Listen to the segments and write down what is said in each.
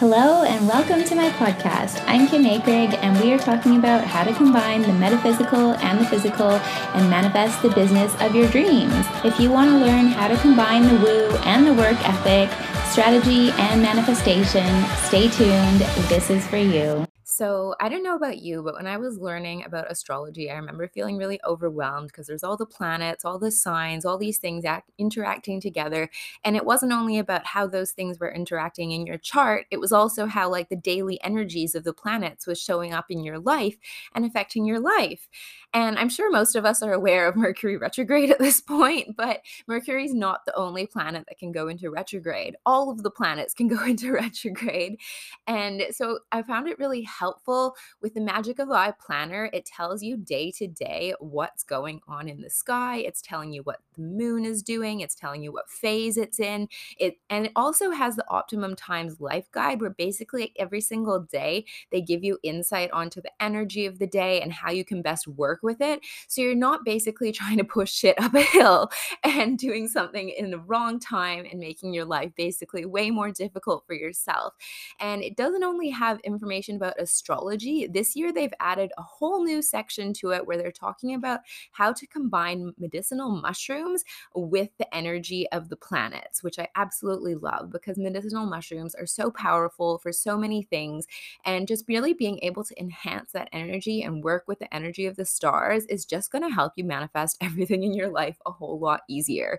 Hello, and welcome to my podcast. I'm Kim Akrigg, and we are talking about how to combine the metaphysical and the physical and manifest the business of your dreams. If you want to learn how to combine the woo and the work ethic, strategy, and manifestation, stay tuned. This is for you. So, I don't know about you, but when I was learning about astrology, I remember feeling really overwhelmed because there's all the planets, all the signs, all these things act- interacting together. And it wasn't only about how those things were interacting in your chart, it was also how, like, the daily energies of the planets was showing up in your life and affecting your life. And I'm sure most of us are aware of Mercury retrograde at this point, but Mercury is not the only planet that can go into retrograde. All of the planets can go into retrograde. And so I found it really helpful with the Magic of I planner. It tells you day to day what's going on in the sky. It's telling you what the moon is doing. It's telling you what phase it's in. It and it also has the optimum times life guide where basically every single day they give you insight onto the energy of the day and how you can best work work with it. So you're not basically trying to push shit up a hill and doing something in the wrong time and making your life basically way more difficult for yourself. And it doesn't only have information about astrology, this year they've added a whole new section to it where they're talking about how to combine medicinal mushrooms with the energy of the planets, which I absolutely love because medicinal mushrooms are so powerful for so many things. And just really being able to enhance that energy and work with the energy of the stars stars is just going to help you manifest everything in your life a whole lot easier.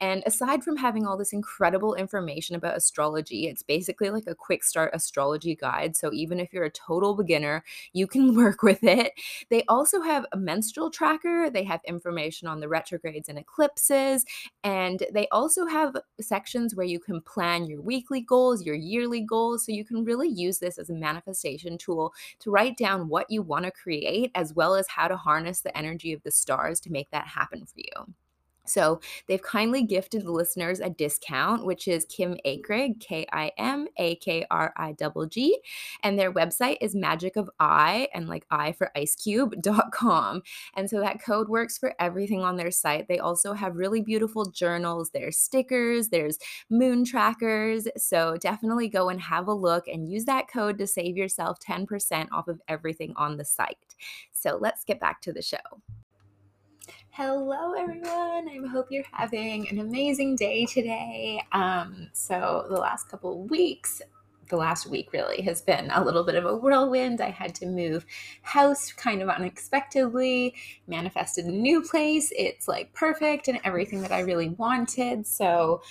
And aside from having all this incredible information about astrology, it's basically like a quick start astrology guide. So even if you're a total beginner, you can work with it. They also have a menstrual tracker, they have information on the retrogrades and eclipses, and they also have sections where you can plan your weekly goals, your yearly goals. So you can really use this as a manifestation tool to write down what you want to create as well as how to harness the energy of the stars to make that happen for you. So they've kindly gifted the listeners a discount, which is Kim Akrigg, K I M A K R I G G. And their website is magic of I and like I for ice cube.com. And so that code works for everything on their site. They also have really beautiful journals, there's stickers, there's moon trackers. So definitely go and have a look and use that code to save yourself 10% off of everything on the site. So let's get back to the show. Hello, everyone. I hope you're having an amazing day today. Um, so, the last couple weeks, the last week really has been a little bit of a whirlwind. I had to move house kind of unexpectedly, manifested a new place. It's like perfect and everything that I really wanted. So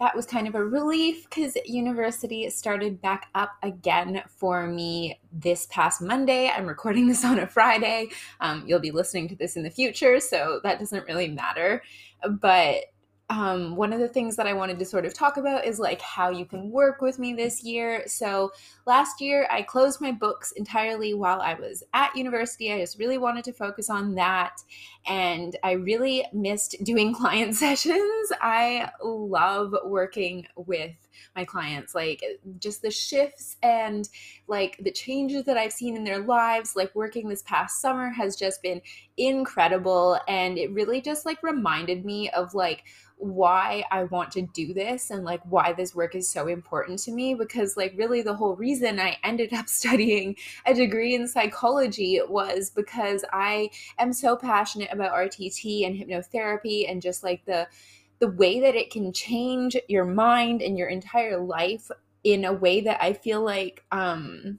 that was kind of a relief because university started back up again for me this past Monday. I'm recording this on a Friday. Um, you'll be listening to this in the future, so that doesn't really matter. But um, one of the things that I wanted to sort of talk about is like how you can work with me this year. So last year I closed my books entirely while I was at university. I just really wanted to focus on that. And I really missed doing client sessions. I love working with my clients like just the shifts and like the changes that I've seen in their lives like working this past summer has just been incredible and it really just like reminded me of like why I want to do this and like why this work is so important to me because like really the whole reason I ended up studying a degree in psychology was because I am so passionate about RTT and hypnotherapy and just like the the way that it can change your mind and your entire life in a way that I feel like um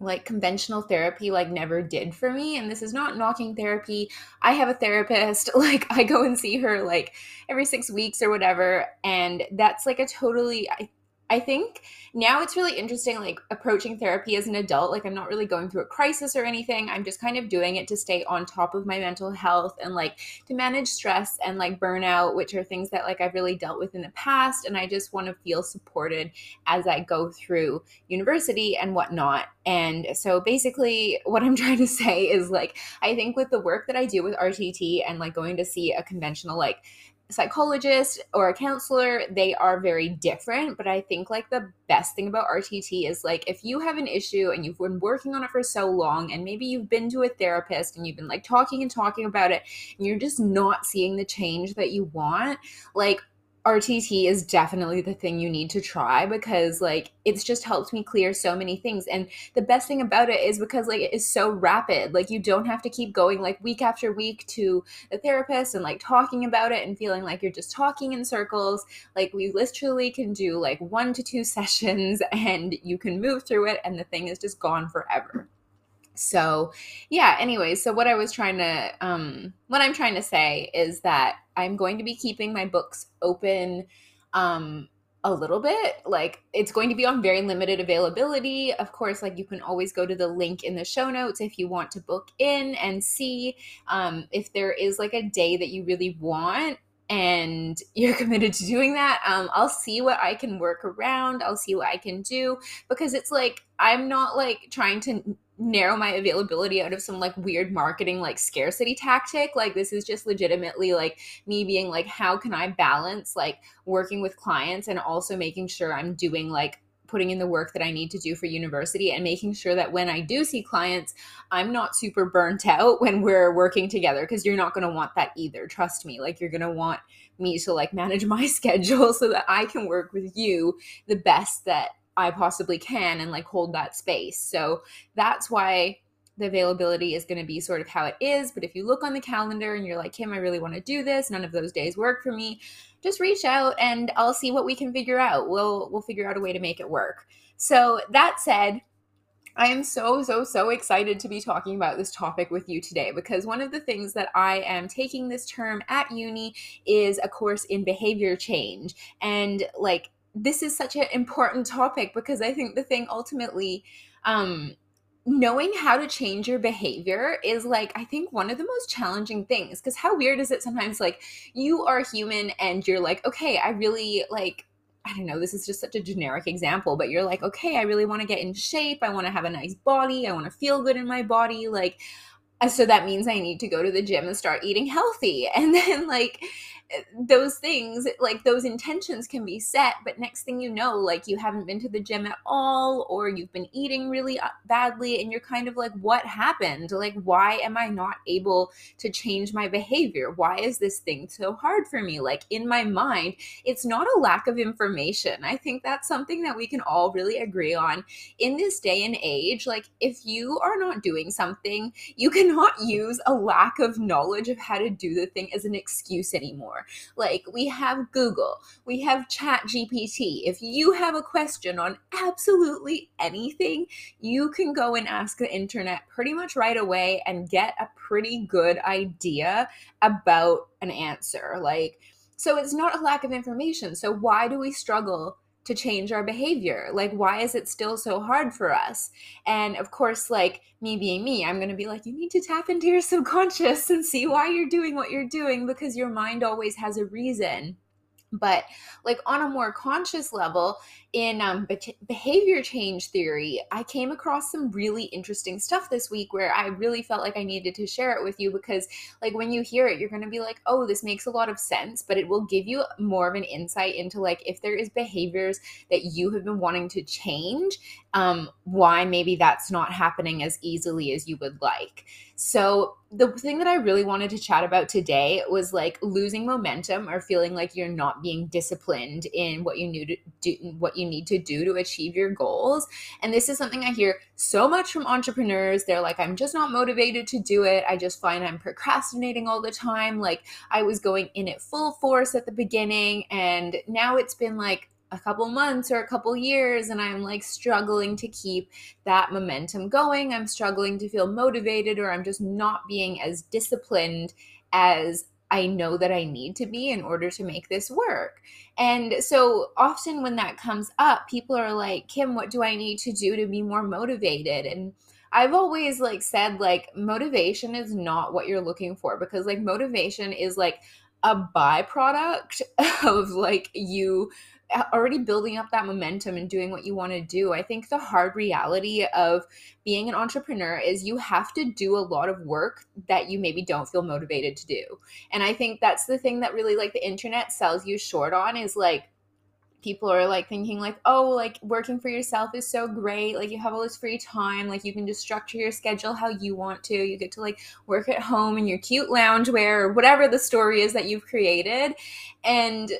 like conventional therapy like never did for me. And this is not knocking therapy. I have a therapist. Like i go and see her like every 6 weeks or whatever. And that's like a totally i I think now it's really interesting, like approaching therapy as an adult. Like, I'm not really going through a crisis or anything. I'm just kind of doing it to stay on top of my mental health and like to manage stress and like burnout, which are things that like I've really dealt with in the past. And I just want to feel supported as I go through university and whatnot. And so basically, what I'm trying to say is like, I think with the work that I do with RTT and like going to see a conventional, like, psychologist or a counselor they are very different but i think like the best thing about rtt is like if you have an issue and you've been working on it for so long and maybe you've been to a therapist and you've been like talking and talking about it and you're just not seeing the change that you want like RTT is definitely the thing you need to try because like it's just helped me clear so many things. And the best thing about it is because like it is so rapid. Like you don't have to keep going like week after week to the therapist and like talking about it and feeling like you're just talking in circles. Like we literally can do like one to two sessions and you can move through it and the thing is just gone forever. So yeah anyway so what i was trying to um what i'm trying to say is that i'm going to be keeping my books open um a little bit. Like it's going to be on very limited availability. Of course like you can always go to the link in the show notes if you want to book in and see um, if there is like a day that you really want and you're committed to doing that um, i'll see what i can work around. I'll see what i can do because it's like i'm not like trying to narrow my availability out of some like weird marketing like scarcity tactic like this is just legitimately like me being like how can i balance like working with clients and also making sure i'm doing like putting in the work that I need to do for university and making sure that when I do see clients, I'm not super burnt out when we're working together because you're not going to want that either. Trust me. Like you're going to want me to like manage my schedule so that I can work with you the best that I possibly can and like hold that space. So that's why the availability is going to be sort of how it is. But if you look on the calendar and you're like, Kim, I really want to do this, none of those days work for me, just reach out and I'll see what we can figure out. We'll we'll figure out a way to make it work. So that said, I am so, so, so excited to be talking about this topic with you today because one of the things that I am taking this term at uni is a course in behavior change. And like, this is such an important topic because I think the thing ultimately, um, knowing how to change your behavior is like i think one of the most challenging things because how weird is it sometimes like you are human and you're like okay i really like i don't know this is just such a generic example but you're like okay i really want to get in shape i want to have a nice body i want to feel good in my body like so that means i need to go to the gym and start eating healthy. And then like those things like those intentions can be set but next thing you know like you haven't been to the gym at all or you've been eating really uh, badly and you're kind of like what happened? Like why am i not able to change my behavior? Why is this thing so hard for me? Like in my mind it's not a lack of information. I think that's something that we can all really agree on. In this day and age like if you are not doing something you cannot use a lack of knowledge of how to do the thing as an excuse anymore anymore. Like we have Google, we have Chat GPT. If you have a question on absolutely anything, you can go and ask the internet pretty much right away and get a pretty good idea about an answer. Like, so it's not a lack of information. So why do we struggle to change our behavior? Like, why is it still so hard for us? And of course, like me being me, I'm going to be like, you need to tap into your subconscious and see why you're doing what you're doing because your mind always has a reason. But like on a more conscious level, in um, be- behavior change theory, I came across some really interesting stuff this week where I really felt like I needed to share it with you because, like, when you hear it, you're going to be like, oh, this makes a lot of sense, but it will give you more of an insight into, like, if there is behaviors that you have been wanting to change, um, why maybe that's not happening as easily as you would like. So, the thing that I really wanted to chat about today was like losing momentum or feeling like you're not being disciplined in what you need to do, what you need to do to achieve your goals. And this is something I hear so much from entrepreneurs. They're like, I'm just not motivated to do it. I just find I'm procrastinating all the time. Like, I was going in at full force at the beginning, and now it's been like, a couple months or a couple years and I'm like struggling to keep that momentum going. I'm struggling to feel motivated or I'm just not being as disciplined as I know that I need to be in order to make this work. And so often when that comes up, people are like, Kim, what do I need to do to be more motivated? And I've always like said like motivation is not what you're looking for because like motivation is like a byproduct of like you already building up that momentum and doing what you want to do. I think the hard reality of being an entrepreneur is you have to do a lot of work that you maybe don't feel motivated to do. And I think that's the thing that really like the internet sells you short on is like people are like thinking like oh like working for yourself is so great like you have all this free time like you can just structure your schedule how you want to you get to like work at home in your cute loungewear or whatever the story is that you've created and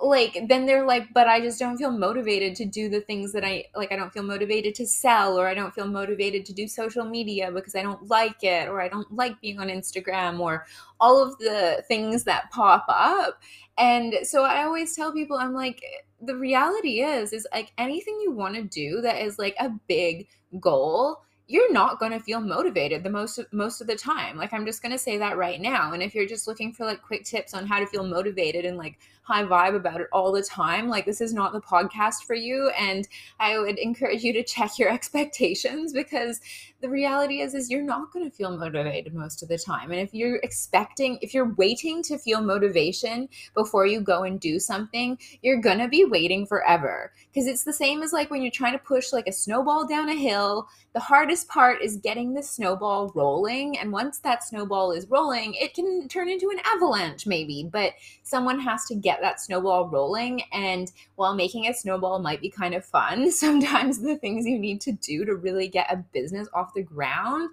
like then they're like but i just don't feel motivated to do the things that i like i don't feel motivated to sell or i don't feel motivated to do social media because i don't like it or i don't like being on instagram or all of the things that pop up. And so i always tell people i'm like the reality is is like anything you want to do that is like a big goal you're not going to feel motivated the most most of the time. Like i'm just going to say that right now. And if you're just looking for like quick tips on how to feel motivated and like high vibe about it all the time. Like this is not the podcast for you and i would encourage you to check your expectations because the reality is is you're not going to feel motivated most of the time. And if you're expecting if you're waiting to feel motivation before you go and do something you're going to be waiting forever. Because it's the same as like when you're trying to push like a snowball down a hill the hardest part is getting the snowball rolling. And once that snowball is rolling it can turn into an avalanche maybe but someone has to get that snowball rolling and while making a snowball might be kind of fun sometimes the things you need to do to really get a business off the ground,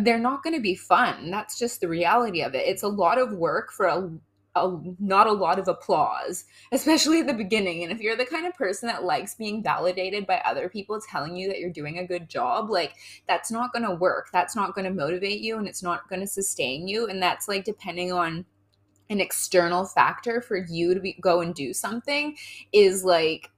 they're not going to be fun. That's just the reality of it. It's a lot of work for a a, not a lot of applause, especially at the beginning. And if you're the kind of person that likes being validated by other people telling you that you're doing a good job, like that's not going to work. That's not going to motivate you and it's not going to sustain you. And that's like depending on an external factor for you to be, go and do something is like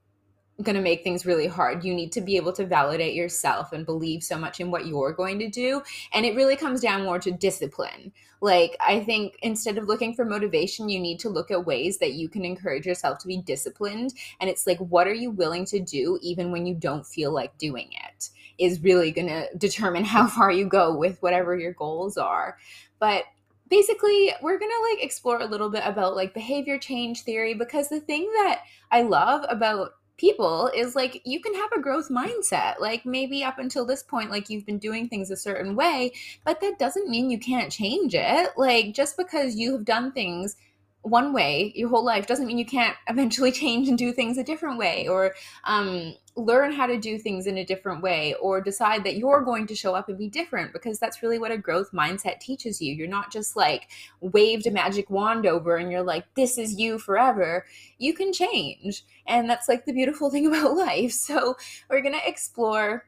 going to make things really hard. You need to be able to validate yourself and believe so much in what you're going to do. And it really comes down more to discipline. Like, I think instead of looking for motivation, you need to look at ways that you can encourage yourself to be disciplined. And it's like, what are you willing to do even when you don't feel like doing it? Is really going to determine how far you go with whatever your goals are. But basically we're going to like explore a little bit about like behavior change theory because the thing that I love about people is like you can have a growth mindset like maybe up until this point like you've been doing things a certain way but that doesn't mean you can't change it. Like just because you have done things one way your whole life doesn't mean you can't eventually change and do things a different way or um, learn how to do things in a different way or decide that you're going to show up and be different because that's really what a growth mindset teaches you. You're not just like waved a magic wand over and you're like, this is you forever. You can change. And that's like the beautiful thing about life. So we're going to explore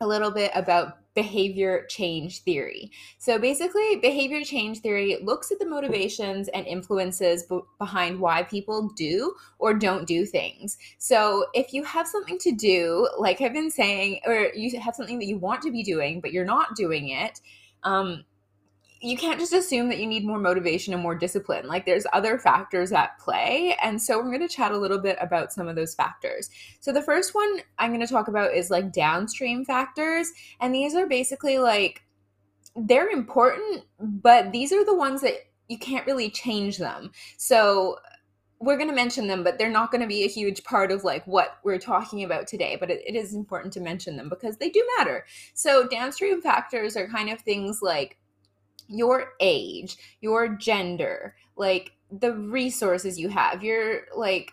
a little bit about behavior change theory. So basically, behavior change theory looks at the motivations and influences b- behind why people do or don't do things. So if you have something to do, like I've been saying, or you have something that you want to be doing, but you're not doing it, um, you can't just assume that you need more motivation and more discipline. Like there's other factors at play. And so we're going to chat a little bit about some of those factors. So the first one I'm going to talk about is like downstream factors. And these are basically like they're important, but these are the ones that you can't really change them. So we're going to mention them, but they're not going to be a huge part of like what we're talking about today. But it, it is important to mention them because they do matter. So downstream factors are kind of things like your age, your gender, like the resources you have, your like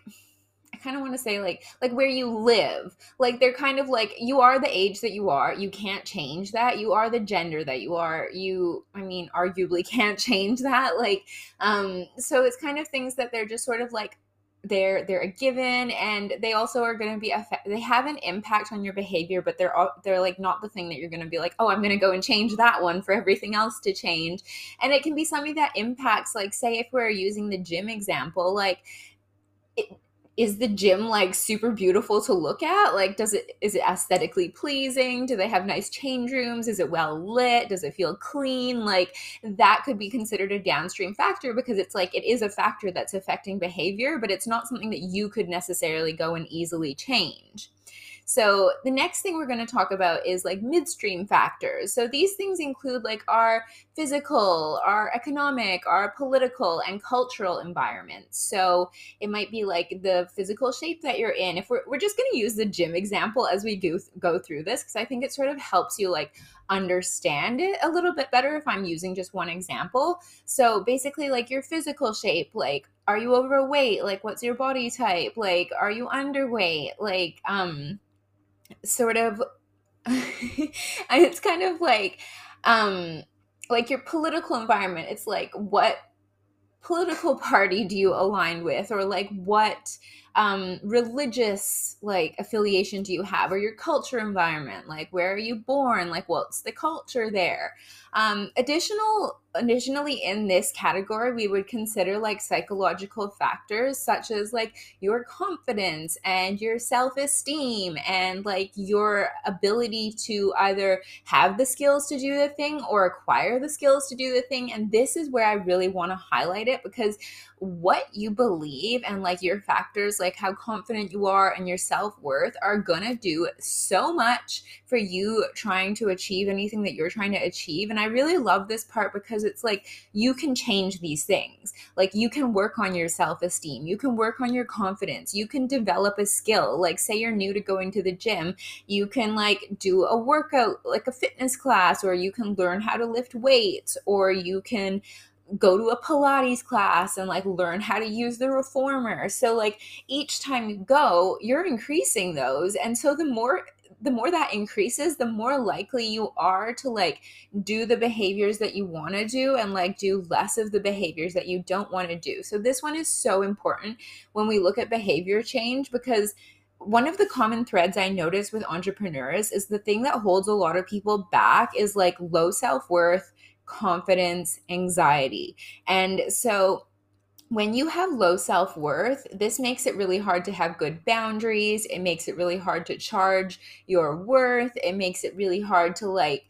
I kind of want to say like like where you live. Like they're kind of like you are the age that you are. You can't change that. You are the gender that you are. You I mean arguably can't change that. Like um so it's kind of things that they're just sort of like they're they're a given and they also are going to be effect- they have an impact on your behavior but they're all, they're like not the thing that you're going to be like oh i'm going to go and change that one for everything else to change. And it can be something that impacts like say if we're using the gym example like it, is the gym like super beautiful to look at? Like does it is it aesthetically pleasing? Do they have nice change rooms? Is it well lit? Does it feel clean? Like that could be considered a downstream factor because it's like it is a factor that's affecting behavior but it's not something that you could necessarily go and easily change so the next thing we're going to talk about is like midstream factors. So these things include like our physical, our economic, our political and cultural environments. So it might be like the physical shape that you're in. If we're, we're just going to use the gym example as we go, go through this, because I think it sort of helps you like understand it a little bit better if I'm using just one example. So basically, like your physical shape, like are you overweight? Like what's your body type? Like are you underweight? Like um sort of it's kind of like um like your political environment. It's like what political party do you align with? Or like what um, religious like affiliation do you have or your culture environment? Like where are you born? Like what's the culture there? Um, additional additionally in this category we would consider like psychological factors such as like your confidence and your self-esteem and like your ability to either have the skills to do the thing or acquire the skills to do the thing. And this is where i really want to highlight it because what you believe and like your factors like how confident you are and your self-worth are gonna do so much for you trying to achieve anything that you're trying to achieve. And i really love this part because it's like you can change these things. Like you can work on your self-esteem. You can work on your confidence. You can develop a skill. Like say you're new to going to the gym you can like do a workout like a fitness class or you can learn how to lift weights or you can go to a Pilates class and like learn how to use the reformer. So like each time you go, you're increasing those. And so the more the more that increases, the more likely you are to like do the behaviors that you want to do and like do less of the behaviors that you don't want to do. So this one is so important when we look at behavior change because one of the common threads I notice with entrepreneurs is the thing that holds a lot of people back is like low self worth, confidence, anxiety. And so when you have low self worth, this makes it really hard to have good boundaries. It makes it really hard to charge your worth. It makes it really hard to like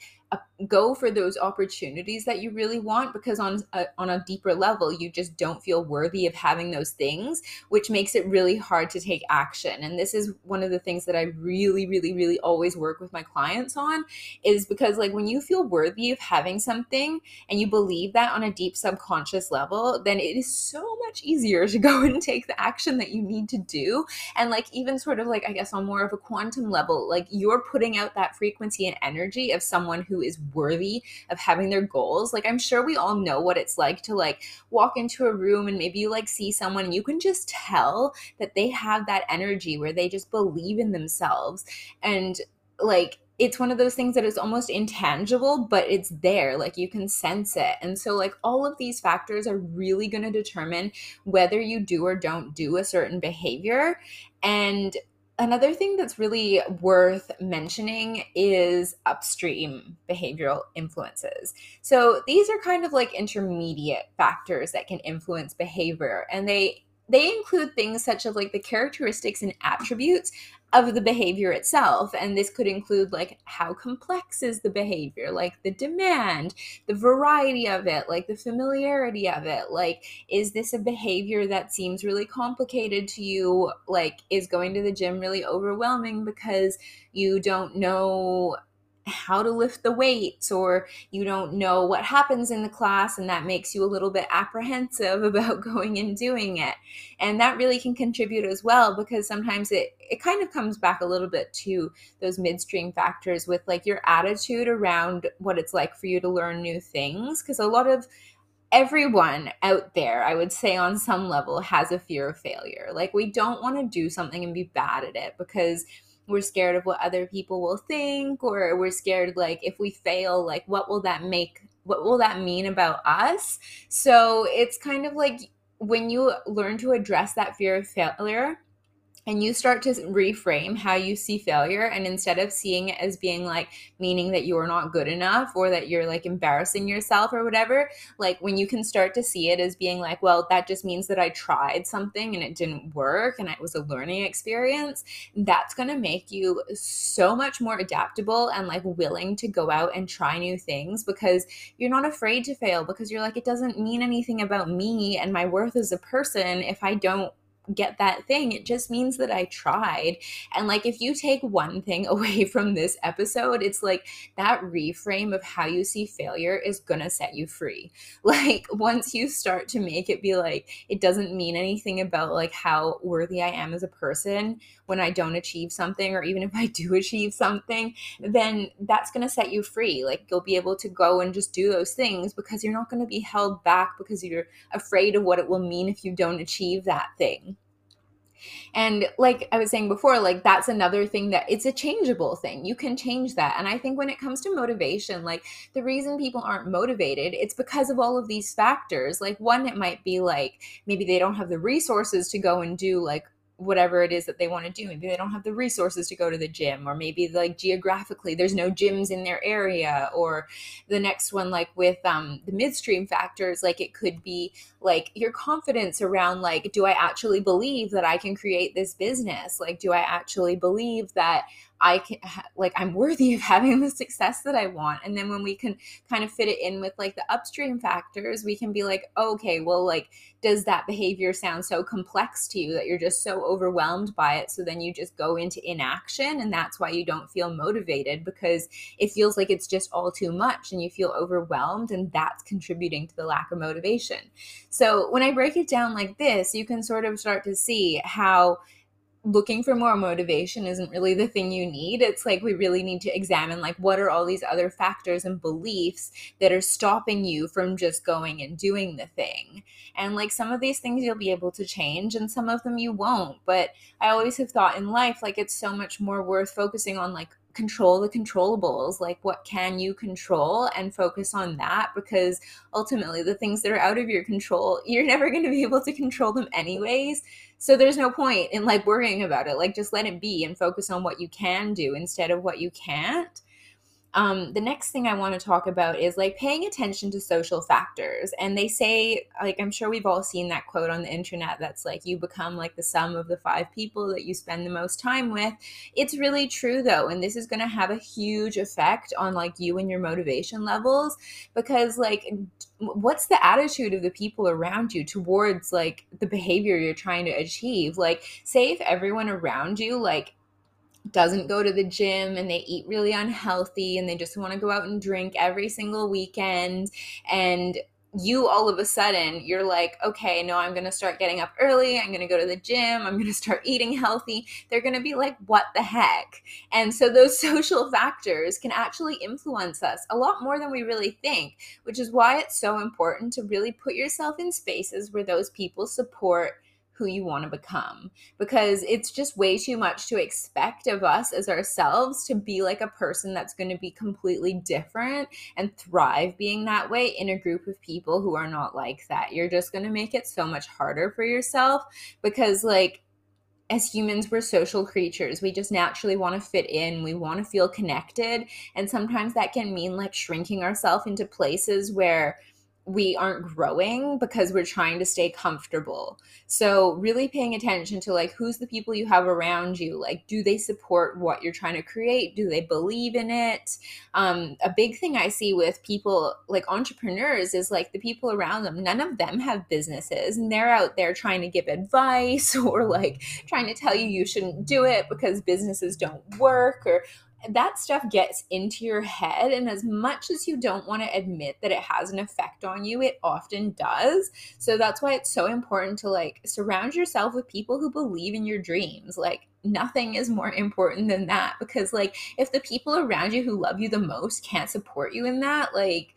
go for those opportunities that you really want because on a, on a deeper level you just don't feel worthy of having those things which makes it really hard to take action. And this is one of the things that I really really really always work with my clients on is because like when you feel worthy of having something and you believe that on a deep subconscious level then it is so much easier to go and take the action that you need to do. And like even sort of like I guess on more of a quantum level like you're putting out that frequency and energy of someone who is worthy of having their goals. Like I'm sure we all know what it's like to like walk into a room and maybe you like see someone and you can just tell that they have that energy where they just believe in themselves and like it's one of those things that is almost intangible, but it's there. Like you can sense it. And so, like, all of these factors are really going to determine whether you do or don't do a certain behavior. And Another thing that's really worth mentioning is upstream behavioral influences. So these are kind of like intermediate factors that can influence behavior and they they include things such as like the characteristics and attributes of the behavior itself and this could include like how complex is the behavior like the demand the variety of it like the familiarity of it like is this a behavior that seems really complicated to you? Like is going to the gym really overwhelming because you don't know how to lift the weights or you don't know what happens in the class and that makes you a little bit apprehensive about going and doing it and that really can contribute as well because sometimes it it kind of comes back a little bit to those midstream factors with like your attitude around what it's like for you to learn new things because a lot of everyone out there, I would say on some level, has a fear of failure. Like, we don't want to do something and be bad at it because we're scared of what other people will think or we're scared like if we fail like what will that make what will that mean about us? So it's kind of like when you learn to address that fear of failure and you start to reframe how you see failure and instead of seeing it as being like meaning that you're not good enough or that you're like embarrassing yourself or whatever like when you can start to see it as being like well that just means that i tried something and it didn't work and it was a learning experience that's going to make you so much more adaptable and like willing to go out and try new things because you're not afraid to fail because you're like it doesn't mean anything about me and my worth as a person if i don't get that thing. It just means that I tried. And like, if you take one thing away from this episode, it's like that reframe of how you see failure is to set you free. Like, once you start to make it be like, it doesn't mean anything about like how worthy I am as a person when I don't achieve something, or even if I do achieve something, then that's to set you free. Like, you'll be able to go and just do those things because you're not to be held back because you're afraid of what it will mean if you don't achieve that thing. And like I was saying before, like that's another thing that it's a changeable thing. You can change that. And I think when it comes to motivation, like the reason people aren't motivated, it's because of all of these factors. Like one, it might be like maybe they don't have the resources to go and do like whatever it is that they want to do. Maybe they don't have the resources to go to the gym, or maybe like geographically there's no gyms in their area. Or the next one, like with um, the midstream factors, like it could be like your confidence around like, do I actually believe that I can create this business? Like, do I actually believe that I can like I'm worthy of having the success that I want. And then when we can kind of fit it in with like the upstream factors, we can be like, okay, well, like, does that behavior sound so complex to you that you're just so overwhelmed by it? So then you just go into inaction. And that's why you don't feel motivated because it feels like it's just all too much and you feel overwhelmed. And that's contributing to the lack of motivation. So when I break it down like this, you can sort of start to see how looking for more motivation isn't really the thing you need. It's like we really need to examine like what are all these other factors and beliefs that are stopping you from just going and doing the thing? And like some of these things you'll be able to change and some of them you won't. But i always have thought in life like it's so much more worth focusing on like control the controllables like what can you control and focus on that because ultimately the things that are out of your control you're never going to be able to control them anyways. So there's no point in like worrying about it like just let it be and focus on what you can do instead of what you can't um, the next thing I want to talk about is like paying attention to social factors. And they say, like, I'm sure we've all seen that quote on the internet that's like, you become like the sum of the five people that you spend the most time with. It's really true though. And this is going to have a huge effect on like you and your motivation levels because, like, what's the attitude of the people around you towards like the behavior you're trying to achieve? Like, say if everyone around you, like, doesn't go to the gym and they eat really unhealthy and they just want to go out and drink every single weekend. And you all of a sudden you're like okay no i'm going to start getting up early i'm going to go to the gym i'm going to start eating healthy. They're going to be like what the heck? And so those social factors can actually influence us a lot more than we really think which is why it's so important to really put yourself in spaces where those people support who you want to become because it's just way too much to expect of us as ourselves to be like a person that's going to be completely different and thrive being that way in a group of people who are not like that. You're just going to make it so much harder for yourself because, like, as humans, we're social creatures. We just naturally want to fit in. We want to feel connected. And sometimes that can mean like shrinking ourselves into places where we aren't growing because we're trying to stay comfortable. So, really paying attention to like who's the people you have around you. Like, do they support what you're trying to create? Do they believe in it? Um, a big thing I see with people like entrepreneurs is like the people around them, none of them have businesses and they're out there trying to give advice or like trying to tell you you shouldn't do it because businesses don't work or that stuff gets into your head. And as much as you don't want to admit that it has an effect on you, it often does. So that's why it's so important to like surround yourself with people who believe in your dreams. Like, nothing is more important than that because, like, if the people around you who love you the most can't support you in that, like,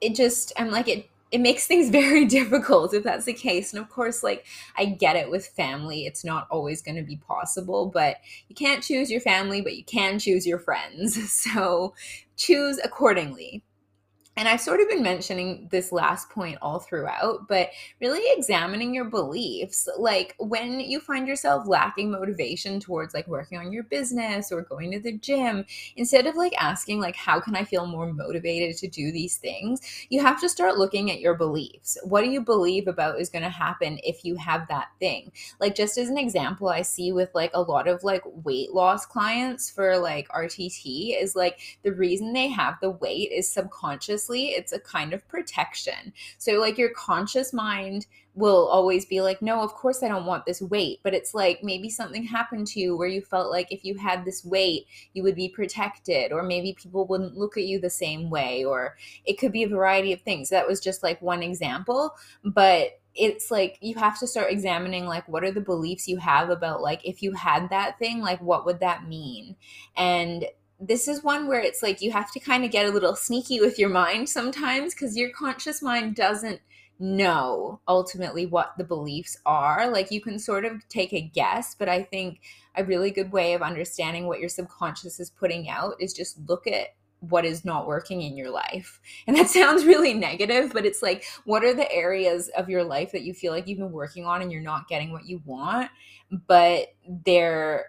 it just, I'm like, it it makes things very difficult if that's the case. And of course, like I get it with family, it's not always going to be possible, but you can't choose your family, but you can choose your friends. So choose accordingly. And I've sort of been mentioning this last point all throughout, but really examining your beliefs. Like when you find yourself lacking motivation towards like working on your business or going to the gym, instead of like asking, like, how can I feel more motivated to do these things, you have to start looking at your beliefs. What do you believe about is going to happen if you have that thing? Like, just as an example, I see with like a lot of like weight loss clients for like RTT is like the reason they have the weight is subconscious it's a kind of protection. So, like, your conscious mind will always be like, no, of course I don't want this weight. But it's like maybe something happened to you where you felt like if you had this weight, you would be protected, or maybe people wouldn't look at you the same way, or it could be a variety of things. That was just like one example. But it's like you have to start examining like what are the beliefs you have about like if you had that thing like what would that mean and this is one where it's like you have to kind of get a little sneaky with your mind sometimes because your conscious mind doesn't know ultimately what the beliefs are. Like you can sort of take a guess, but I think a really good way of understanding what your subconscious is putting out is just look at what is not working in your life. And that sounds really negative, but it's like, what are the areas of your life that you feel like you've been working on and you're not getting what you want, but they're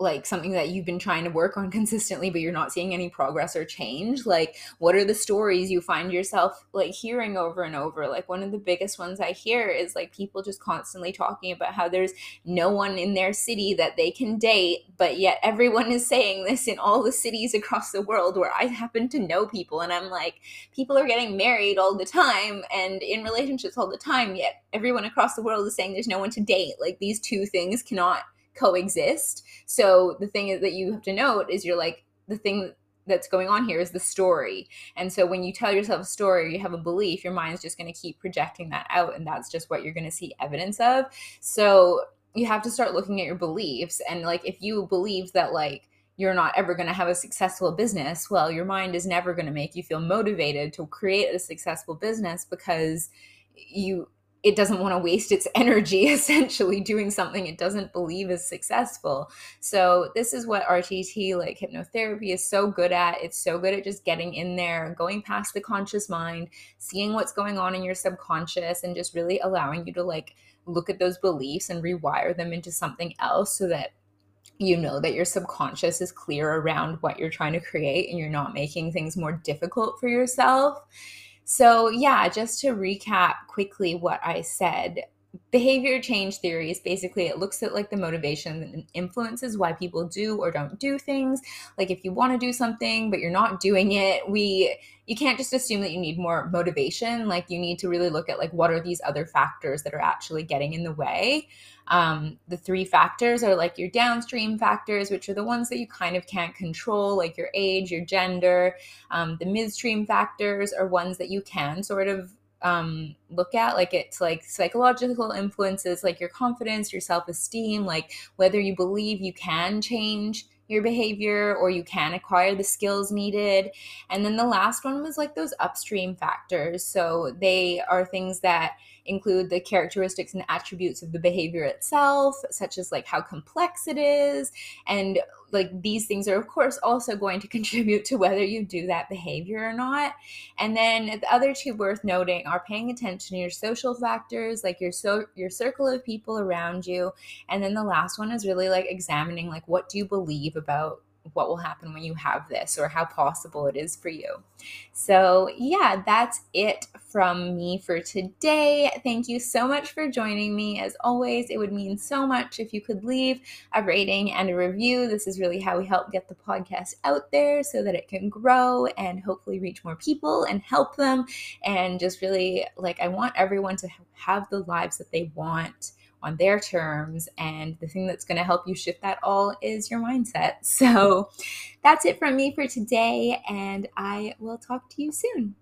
like something that you've been trying to work on consistently but you're not seeing any progress or change? Like what are the stories you find yourself like hearing over and over? Like one of the biggest ones i hear is like people just constantly talking about how there's no one in their city that they can date but yet everyone is saying this in all the cities across the world where i happen to know people and i'm like people are getting married all the time and in relationships all the time yet everyone across the world is saying there's no one to date. Like these two things cannot coexist. So the thing is that you have to note is you're like the thing that's going on here is the story. And so when you tell yourself a story you have a belief, your mind's just going to keep projecting that out and that's just what you're going to see evidence of. So you have to start looking at your beliefs and like if you believe that like you're not ever going to have a successful business, well, your mind is never going to make you feel motivated to create a successful business because you it doesn't want to waste its energy essentially doing something it doesn't believe is successful. So this is what RTT like hypnotherapy is so good at. It's so good at just getting in there, going past the conscious mind, seeing what's going on in your subconscious and just really allowing you to like look at those beliefs and rewire them into something else so that you know that your subconscious is clear around what you're trying to create and you're not making things more difficult for yourself. So, yeah, just to recap quickly what I said, behavior change theory is basically it looks at like the motivation and influences why people do or don't do things. Like if you want to do something but you're not doing it we you can't just assume that you need more motivation. Like you need to really look at like what are these other factors that are actually getting in the way. Um, the three factors are like your downstream factors, which are the ones that you kind of can't control, like your age, your gender. Um, the midstream factors are ones that you can sort of um, look at like it's like psychological influences like your confidence your self-esteem like whether you believe you can change your behavior or you can acquire the skills needed. And then the last one was like those upstream factors. So they are things that include the characteristics and attributes of the behavior itself, such as like how complex it is. And like these things are, of course, also going to contribute to whether you do that behavior or not. And then the other two worth noting are paying attention to your social factors, like your so your circle of people around you. And then the last one is really like examining like what do you believe about what will happen when you have this or how possible it is for you. So, yeah, that's it from me for today. Thank you so much for joining me. As always, it would mean so much if you could leave a rating and a review. This is really how we help get the podcast out there so that it can grow and hopefully reach more people and help them. And just really, like, I want everyone to have the lives that they want on their terms. And the thing that's going to help you shift that all is your mindset. So that's it from me for today. And I will talk to you soon.